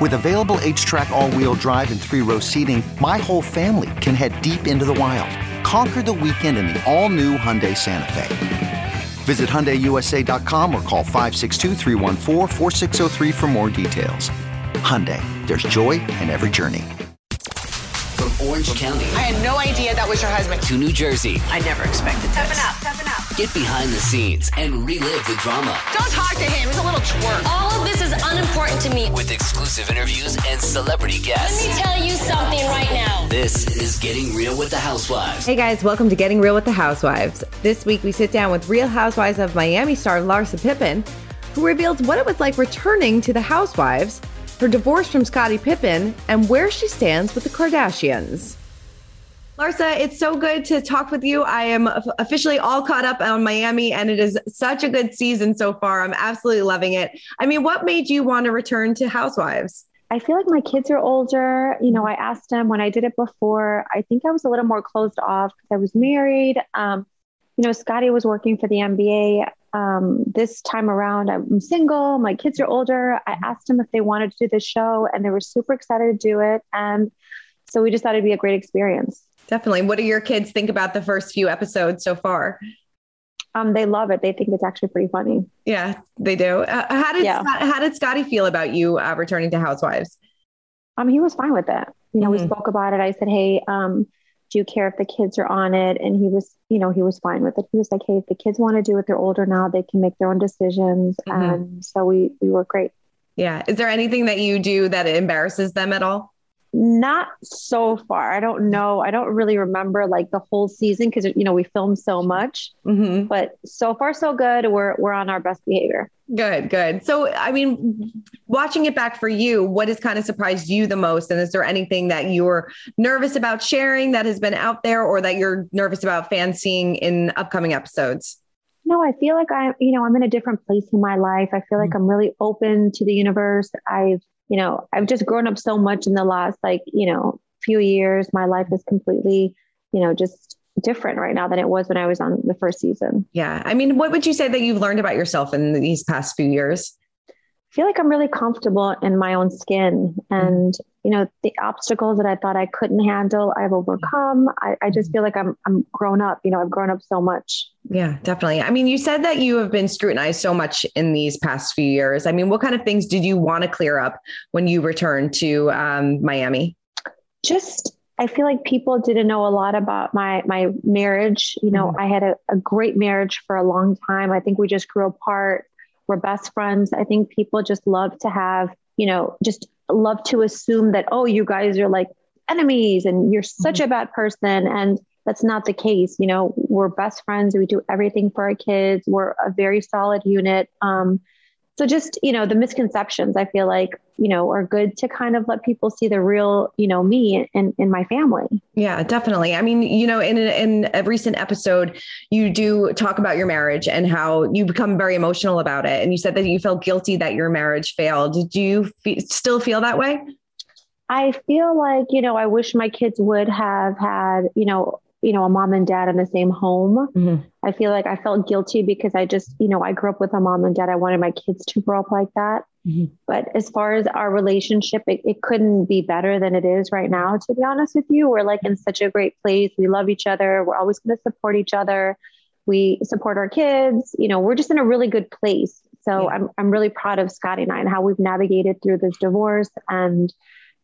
With available HTRAC, all wheel drive, and three row seating, my whole family can head deep into the wild. Conquer the weekend in the all-new Hyundai Santa Fe. Visit HyundaiUSA.com or call 562 for more details. Hyundai, there's joy in every journey. From Orange County. I had no idea that was your husband. To New Jersey. I never expected this. Seven up, seven up. Get behind the scenes and relive the drama. Don't talk to him. He's a little twerp. All of this is unimportant to me. With exclusive interviews and celebrity guests. Let me tell you something right now. This is Getting Real with the Housewives. Hey guys, welcome to Getting Real with the Housewives. This week we sit down with Real Housewives of Miami star Larsa Pippen, who reveals what it was like returning to the Housewives, her divorce from Scottie Pippen, and where she stands with the Kardashians. Larsa, it's so good to talk with you. I am officially all caught up on Miami, and it is such a good season so far. I'm absolutely loving it. I mean, what made you want to return to Housewives? I feel like my kids are older. You know, I asked them when I did it before, I think I was a little more closed off because I was married. Um, you know, Scottie was working for the NBA. Um, this time around, I'm single. My kids are older. I asked them if they wanted to do the show, and they were super excited to do it. And so we just thought it'd be a great experience. Definitely. What do your kids think about the first few episodes so far? Um, they love it. They think it's actually pretty funny. Yeah, they do. Uh, how did yeah. Scott, how did Scottie feel about you uh, returning to Housewives? Um, he was fine with it. You know, mm-hmm. we spoke about it. I said, "Hey, um, do you care if the kids are on it?" And he was, you know, he was fine with it. He was like, "Hey, if the kids want to do it, they're older now. They can make their own decisions." Mm-hmm. And so we we were great. Yeah. Is there anything that you do that embarrasses them at all? Not so far. I don't know. I don't really remember like the whole season because you know we filmed so much. Mm-hmm. But so far so good. We're we're on our best behavior. Good, good. So I mean, watching it back for you, what has kind of surprised you the most? And is there anything that you're nervous about sharing that has been out there, or that you're nervous about fans seeing in upcoming episodes? No, I feel like I, you know, I'm in a different place in my life. I feel like mm-hmm. I'm really open to the universe. I've you know, I've just grown up so much in the last like, you know, few years. My life is completely, you know, just different right now than it was when I was on the first season. Yeah. I mean, what would you say that you've learned about yourself in these past few years? I feel like I'm really comfortable in my own skin and you know the obstacles that I thought I couldn't handle I've overcome. I, I just feel like I'm I'm grown up you know I've grown up so much. Yeah definitely. I mean you said that you have been scrutinized so much in these past few years. I mean what kind of things did you want to clear up when you returned to um, Miami? Just I feel like people didn't know a lot about my my marriage. You know mm-hmm. I had a, a great marriage for a long time. I think we just grew apart. We're best friends. I think people just love to have, you know, just love to assume that, oh, you guys are like enemies and you're such mm-hmm. a bad person. And that's not the case. You know, we're best friends. We do everything for our kids. We're a very solid unit. Um, so just you know the misconceptions i feel like you know are good to kind of let people see the real you know me and in my family. Yeah definitely. I mean you know in a, in a recent episode you do talk about your marriage and how you become very emotional about it. And you said that you felt guilty that your marriage failed. Do you still feel that way? I feel like you know i wish my kids would have had you know you know, a mom and dad in the same home. Mm-hmm. I feel like I felt guilty because I just, you know, I grew up with a mom and dad. I wanted my kids to grow up like that. Mm-hmm. But as far as our relationship, it, it couldn't be better than it is right now, to be honest with you. We're like in such a great place. We love each other. We're always going to support each other. We support our kids. You know, we're just in a really good place. So yeah. I'm, I'm really proud of Scottie and I and how we've navigated through this divorce and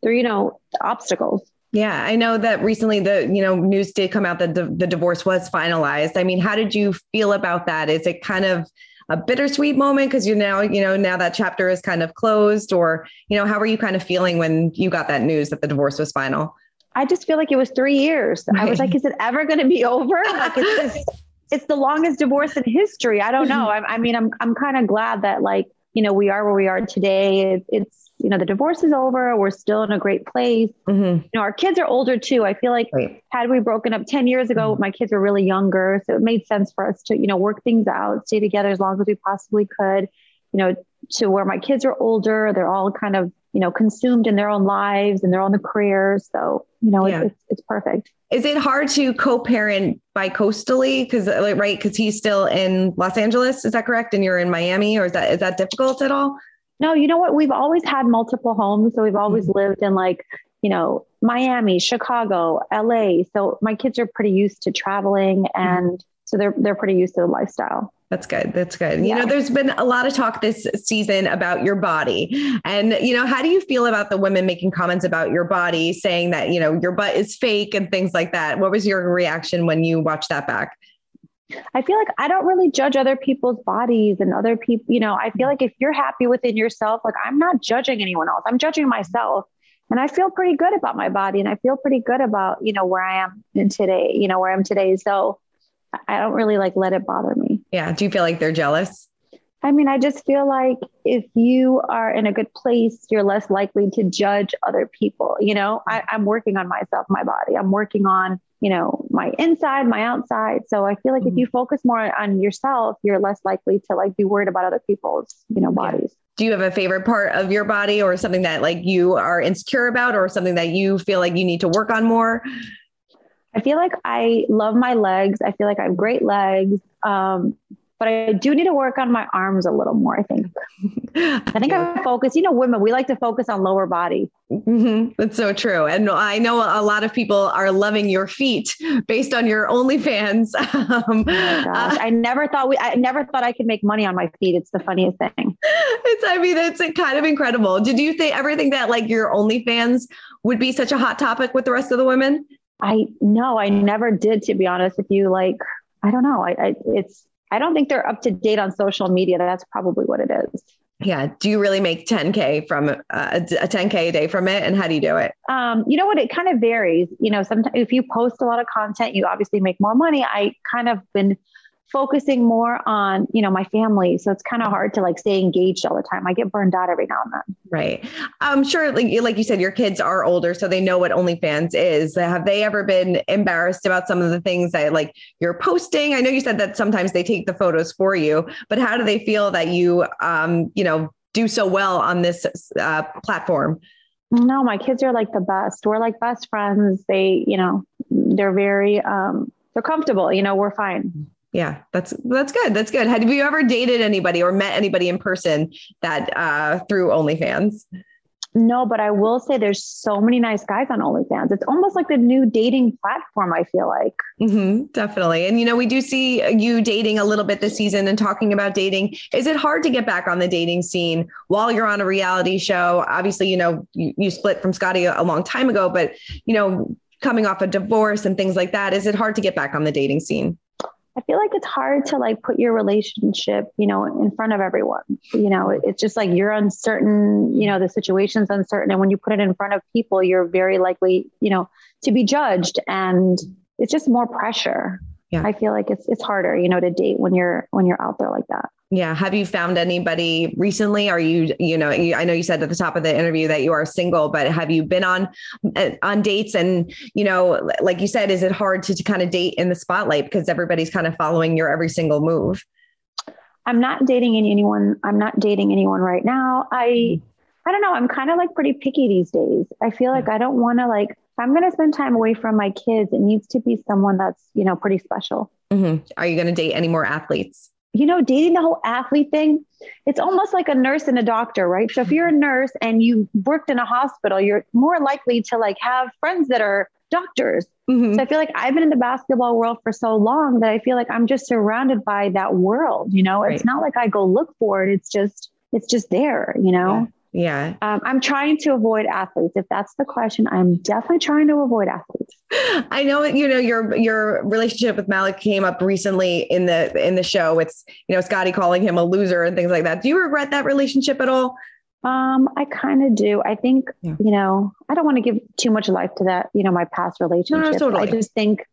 through, you know, obstacles. Yeah, I know that recently the you know news did come out that the, the divorce was finalized. I mean, how did you feel about that? Is it kind of a bittersweet moment because you're now, you know, now that chapter is kind of closed? Or, you know, how were you kind of feeling when you got that news that the divorce was final? I just feel like it was three years. Right. I was like, is it ever going to be over? Like it's just, it's the longest divorce in history. I don't know. I, I mean, I'm, I'm kind of glad that like, you know, we are where we are today. It, it's, you know, the divorce is over. We're still in a great place. Mm-hmm. You know, our kids are older too. I feel like right. had we broken up 10 years ago, mm-hmm. my kids were really younger. So it made sense for us to, you know, work things out, stay together as long as we possibly could, you know, to where my kids are older. They're all kind of, you know, consumed in their own lives and their own careers. So, you know, yeah. it's, it's perfect. Is it hard to co-parent bi-coastally? Because like, right, because he's still in Los Angeles, is that correct? And you're in Miami, or is that is that difficult at all? No, you know what? We've always had multiple homes. So we've always mm-hmm. lived in like, you know, Miami, Chicago, LA. So my kids are pretty used to traveling mm-hmm. and so they're they're pretty used to the lifestyle. That's good. That's good. Yeah. You know, there's been a lot of talk this season about your body. And, you know, how do you feel about the women making comments about your body, saying that, you know, your butt is fake and things like that? What was your reaction when you watched that back? I feel like I don't really judge other people's bodies and other people, you know, I feel like if you're happy within yourself, like I'm not judging anyone else. I'm judging myself. And I feel pretty good about my body and I feel pretty good about, you know, where I am in today, you know, where I'm today. So I don't really like let it bother me. Yeah. Do you feel like they're jealous? I mean, I just feel like if you are in a good place, you're less likely to judge other people. You know, I, I'm working on myself, my body. I'm working on you know, my inside, my outside. So I feel like mm-hmm. if you focus more on yourself, you're less likely to like be worried about other people's, you know, bodies. Yeah. Do you have a favorite part of your body or something that like you are insecure about or something that you feel like you need to work on more? I feel like I love my legs. I feel like I have great legs. Um, but I do need to work on my arms a little more. I think. I think I focus. You know, women we like to focus on lower body. Mm-hmm. That's so true, and I know a lot of people are loving your feet based on your OnlyFans. um, oh gosh, uh, I never thought we. I never thought I could make money on my feet. It's the funniest thing. It's. I mean, it's kind of incredible. Did you think ever think that like your OnlyFans would be such a hot topic with the rest of the women? I no, I never did. To be honest with you, like I don't know. I, I it's I don't think they're up to date on social media. That's probably what it is. Yeah. Do you really make 10K from uh, a 10K a day from it? And how do you do it? Um, you know what? It kind of varies. You know, sometimes if you post a lot of content, you obviously make more money. I kind of been focusing more on you know my family. So it's kind of hard to like stay engaged all the time. I get burned out every now and then. Right. I'm sure like, like you said your kids are older so they know what onlyfans is. Have they ever been embarrassed about some of the things that like you're posting? I know you said that sometimes they take the photos for you but how do they feel that you um you know do so well on this uh, platform? No my kids are like the best. We're like best friends. They you know they're very um they're comfortable. You know we're fine yeah, that's that's good. That's good. Have you ever dated anybody or met anybody in person that uh, through OnlyFans? No, but I will say there's so many nice guys on OnlyFans. It's almost like the new dating platform. I feel like mm-hmm, definitely, and you know we do see you dating a little bit this season and talking about dating. Is it hard to get back on the dating scene while you're on a reality show? Obviously, you know you, you split from Scottie a, a long time ago, but you know coming off a divorce and things like that, is it hard to get back on the dating scene? I feel like it's hard to like put your relationship, you know, in front of everyone. You know, it's just like you're uncertain, you know, the situation's uncertain. And when you put it in front of people, you're very likely, you know, to be judged. And it's just more pressure. Yeah. I feel like it's it's harder, you know, to date when you're when you're out there like that. Yeah. Have you found anybody recently? Are you, you know, I know you said at the top of the interview that you are single, but have you been on uh, on dates? And you know, like you said, is it hard to, to kind of date in the spotlight because everybody's kind of following your every single move? I'm not dating anyone. I'm not dating anyone right now. I, I don't know. I'm kind of like pretty picky these days. I feel like I don't want to like. If I'm going to spend time away from my kids, it needs to be someone that's you know pretty special. Mm-hmm. Are you going to date any more athletes? You know, dating the whole athlete thing, it's almost like a nurse and a doctor, right? So if you're a nurse and you worked in a hospital, you're more likely to like have friends that are doctors. Mm-hmm. So I feel like I've been in the basketball world for so long that I feel like I'm just surrounded by that world, you know? Right. It's not like I go look for it. It's just it's just there, you know? Yeah. Um, I'm trying to avoid athletes. If that's the question, I'm definitely trying to avoid athletes. I know you know your your relationship with Malik came up recently in the in the show. It's you know Scottie calling him a loser and things like that. Do you regret that relationship at all? Um, I kind of do. I think yeah. you know I don't want to give too much life to that. You know my past relationship. No, no, totally. I just think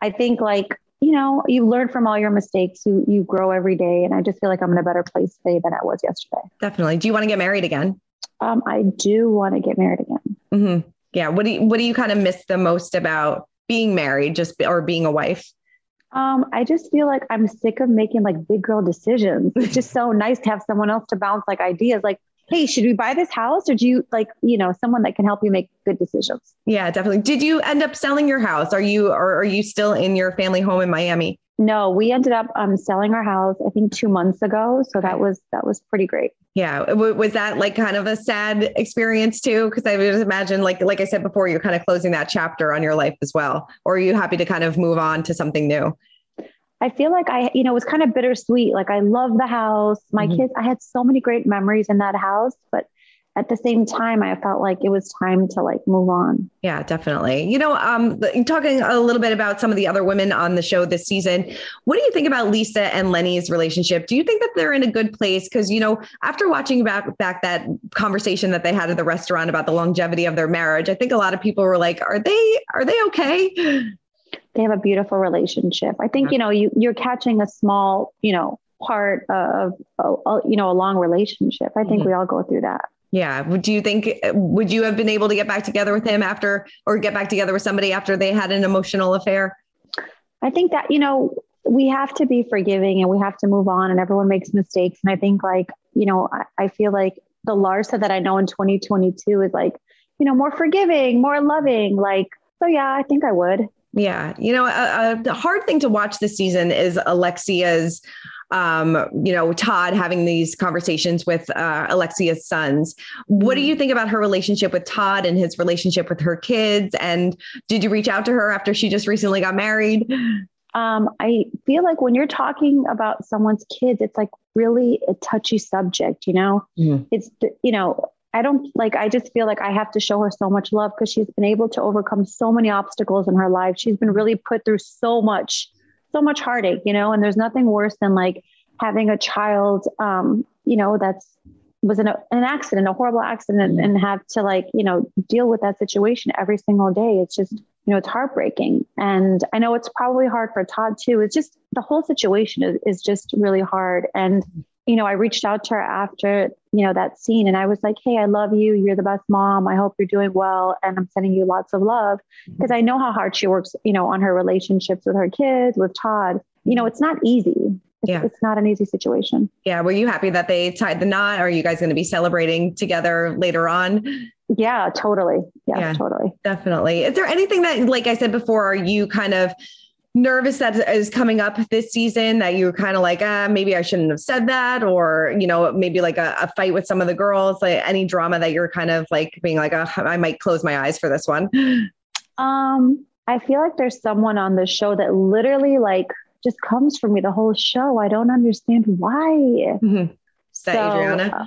I think like you know, you learn from all your mistakes. You you grow every day, and I just feel like I'm in a better place today than I was yesterday. Definitely. Do you want to get married again? Um, I do want to get married again. Mm-hmm. Yeah. What do you What do you kind of miss the most about being married, just or being a wife? Um, I just feel like I'm sick of making like big girl decisions. It's just so nice to have someone else to bounce like ideas. Like hey, should we buy this house? Or do you like, you know, someone that can help you make good decisions? Yeah, definitely. Did you end up selling your house? Are you, or are you still in your family home in Miami? No, we ended up um, selling our house, I think two months ago. So that was, that was pretty great. Yeah. Was that like kind of a sad experience too? Cause I would imagine like, like I said before, you're kind of closing that chapter on your life as well. Or are you happy to kind of move on to something new? I feel like I, you know, it was kind of bittersweet. Like I love the house. My mm-hmm. kids, I had so many great memories in that house, but at the same time, I felt like it was time to like move on. Yeah, definitely. You know, um, talking a little bit about some of the other women on the show this season, what do you think about Lisa and Lenny's relationship? Do you think that they're in a good place? Because you know, after watching back back that conversation that they had at the restaurant about the longevity of their marriage, I think a lot of people were like, "Are they? Are they okay?" They have a beautiful relationship. I think, you know, you, you're catching a small, you know, part of, a, you know, a long relationship. I think mm-hmm. we all go through that. Yeah. Would you think, would you have been able to get back together with him after, or get back together with somebody after they had an emotional affair? I think that, you know, we have to be forgiving and we have to move on and everyone makes mistakes. And I think like, you know, I, I feel like the Larsa that I know in 2022 is like, you know, more forgiving, more loving. Like, so yeah, I think I would. Yeah. You know, a, a hard thing to watch this season is Alexia's um, you know, Todd having these conversations with uh, Alexia's sons. What do you think about her relationship with Todd and his relationship with her kids? And did you reach out to her after she just recently got married? Um, I feel like when you're talking about someone's kids, it's like really a touchy subject, you know? Mm-hmm. It's, you know, I don't like, I just feel like I have to show her so much love because she's been able to overcome so many obstacles in her life. She's been really put through so much, so much heartache, you know, and there's nothing worse than like having a child, um, you know, that's was in a, an accident, a horrible accident, and have to like, you know, deal with that situation every single day. It's just, you know, it's heartbreaking. And I know it's probably hard for Todd too. It's just the whole situation is, is just really hard. And you know, I reached out to her after, you know, that scene and I was like, Hey, I love you. You're the best mom. I hope you're doing well. And I'm sending you lots of love mm-hmm. because I know how hard she works, you know, on her relationships with her kids, with Todd. You know, it's not easy. It's, yeah. it's not an easy situation. Yeah. Were you happy that they tied the knot? Are you guys going to be celebrating together later on? Yeah, totally. Yeah, yeah, totally. Definitely. Is there anything that, like I said before, are you kind of nervous that is coming up this season that you're kind of like, ah, maybe I shouldn't have said that, or you know, maybe like a, a fight with some of the girls, like any drama that you're kind of like being like, oh, I might close my eyes for this one. Um, I feel like there's someone on the show that literally like just comes for me the whole show. I don't understand why. Mm-hmm. So, Adriana? Uh,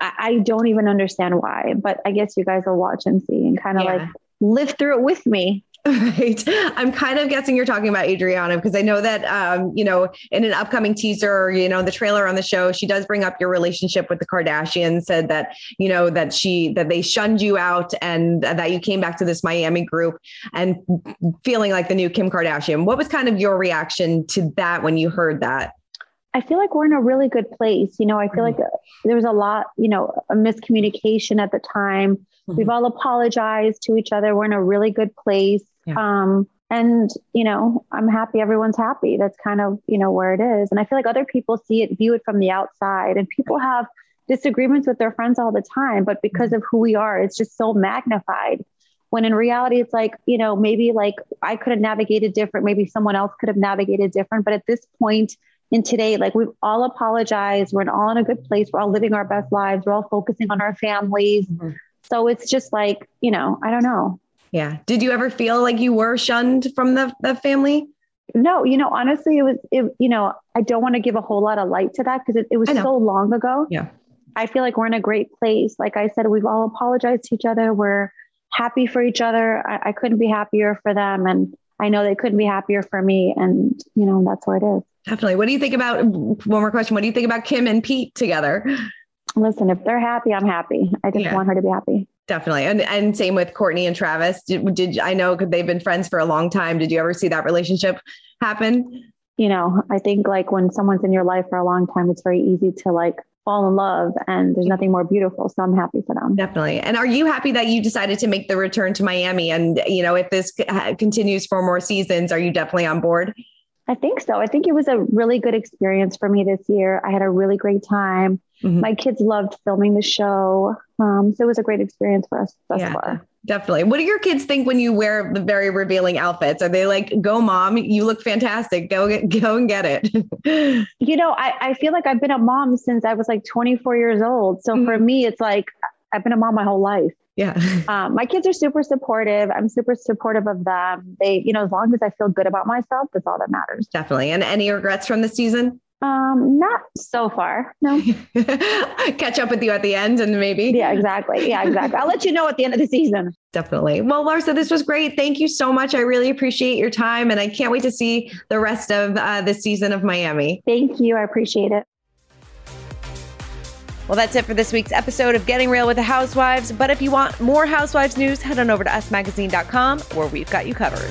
I, I, don't even understand why, but I guess you guys will watch and see and kind of yeah. like live through it with me. Right. I'm kind of guessing you're talking about Adriana because I know that, um, you know, in an upcoming teaser, you know, the trailer on the show, she does bring up your relationship with the Kardashians, said that, you know, that she, that they shunned you out and that you came back to this Miami group and feeling like the new Kim Kardashian. What was kind of your reaction to that when you heard that? I feel like we're in a really good place. You know, I feel mm-hmm. like there was a lot, you know, a miscommunication at the time. Mm-hmm. We've all apologized to each other. We're in a really good place. Yeah. Um, and you know, I'm happy everyone's happy. That's kind of, you know, where it is. And I feel like other people see it, view it from the outside, and people have disagreements with their friends all the time, but because mm-hmm. of who we are, it's just so magnified. When in reality, it's like, you know, maybe like I could have navigated different, maybe someone else could have navigated different. But at this point in today, like we've all apologized. We're all in a good place. We're all living our best lives. We're all focusing on our families. Mm-hmm. So it's just like, you know, I don't know. Yeah. Did you ever feel like you were shunned from the, the family? No, you know, honestly, it was, it, you know, I don't want to give a whole lot of light to that because it, it was so long ago. Yeah. I feel like we're in a great place. Like I said, we've all apologized to each other. We're happy for each other. I, I couldn't be happier for them. And I know they couldn't be happier for me. And, you know, that's where it is. Definitely. What do you think about one more question? What do you think about Kim and Pete together? Listen, if they're happy, I'm happy. I just yeah. want her to be happy. Definitely. And and same with Kourtney and Travis. Did, did I know they've been friends for a long time. Did you ever see that relationship happen? You know, I think like when someone's in your life for a long time, it's very easy to like fall in love and there's nothing more beautiful. So I'm happy for them. Definitely. And are you happy that you decided to make the return to Miami? And, you know, if this continues for more seasons, are you definitely on board? I think so. I think it was a really good experience for me this year. I had a really great time. Mm-hmm. My kids loved filming the show. Um, so it was a great experience for us thus yeah, far. Definitely. What do your kids think when you wear the very revealing outfits? Are they like, go mom, you look fantastic. Go get, go and get it. you know, I, I feel like I've been a mom since I was like 24 years old. So mm-hmm. for me, it's like, I've been a mom my whole life. Yeah. Um, my kids are super supportive. I'm super supportive of them. They, you know, as long as I feel good about myself, that's all that matters. Definitely. And any regrets from the season? Um, not so far. No. Catch up with you at the end and maybe. Yeah, exactly. Yeah, exactly. I'll let you know at the end of the season. Definitely. Well, Larsa, this was great. Thank you so much. I really appreciate your time and I can't wait to see the rest of uh, the season of Miami. Thank you. I appreciate it. Well, that's it for this week's episode of Getting Real with the Housewives. But if you want more Housewives news, head on over to usmagazine.com where we've got you covered.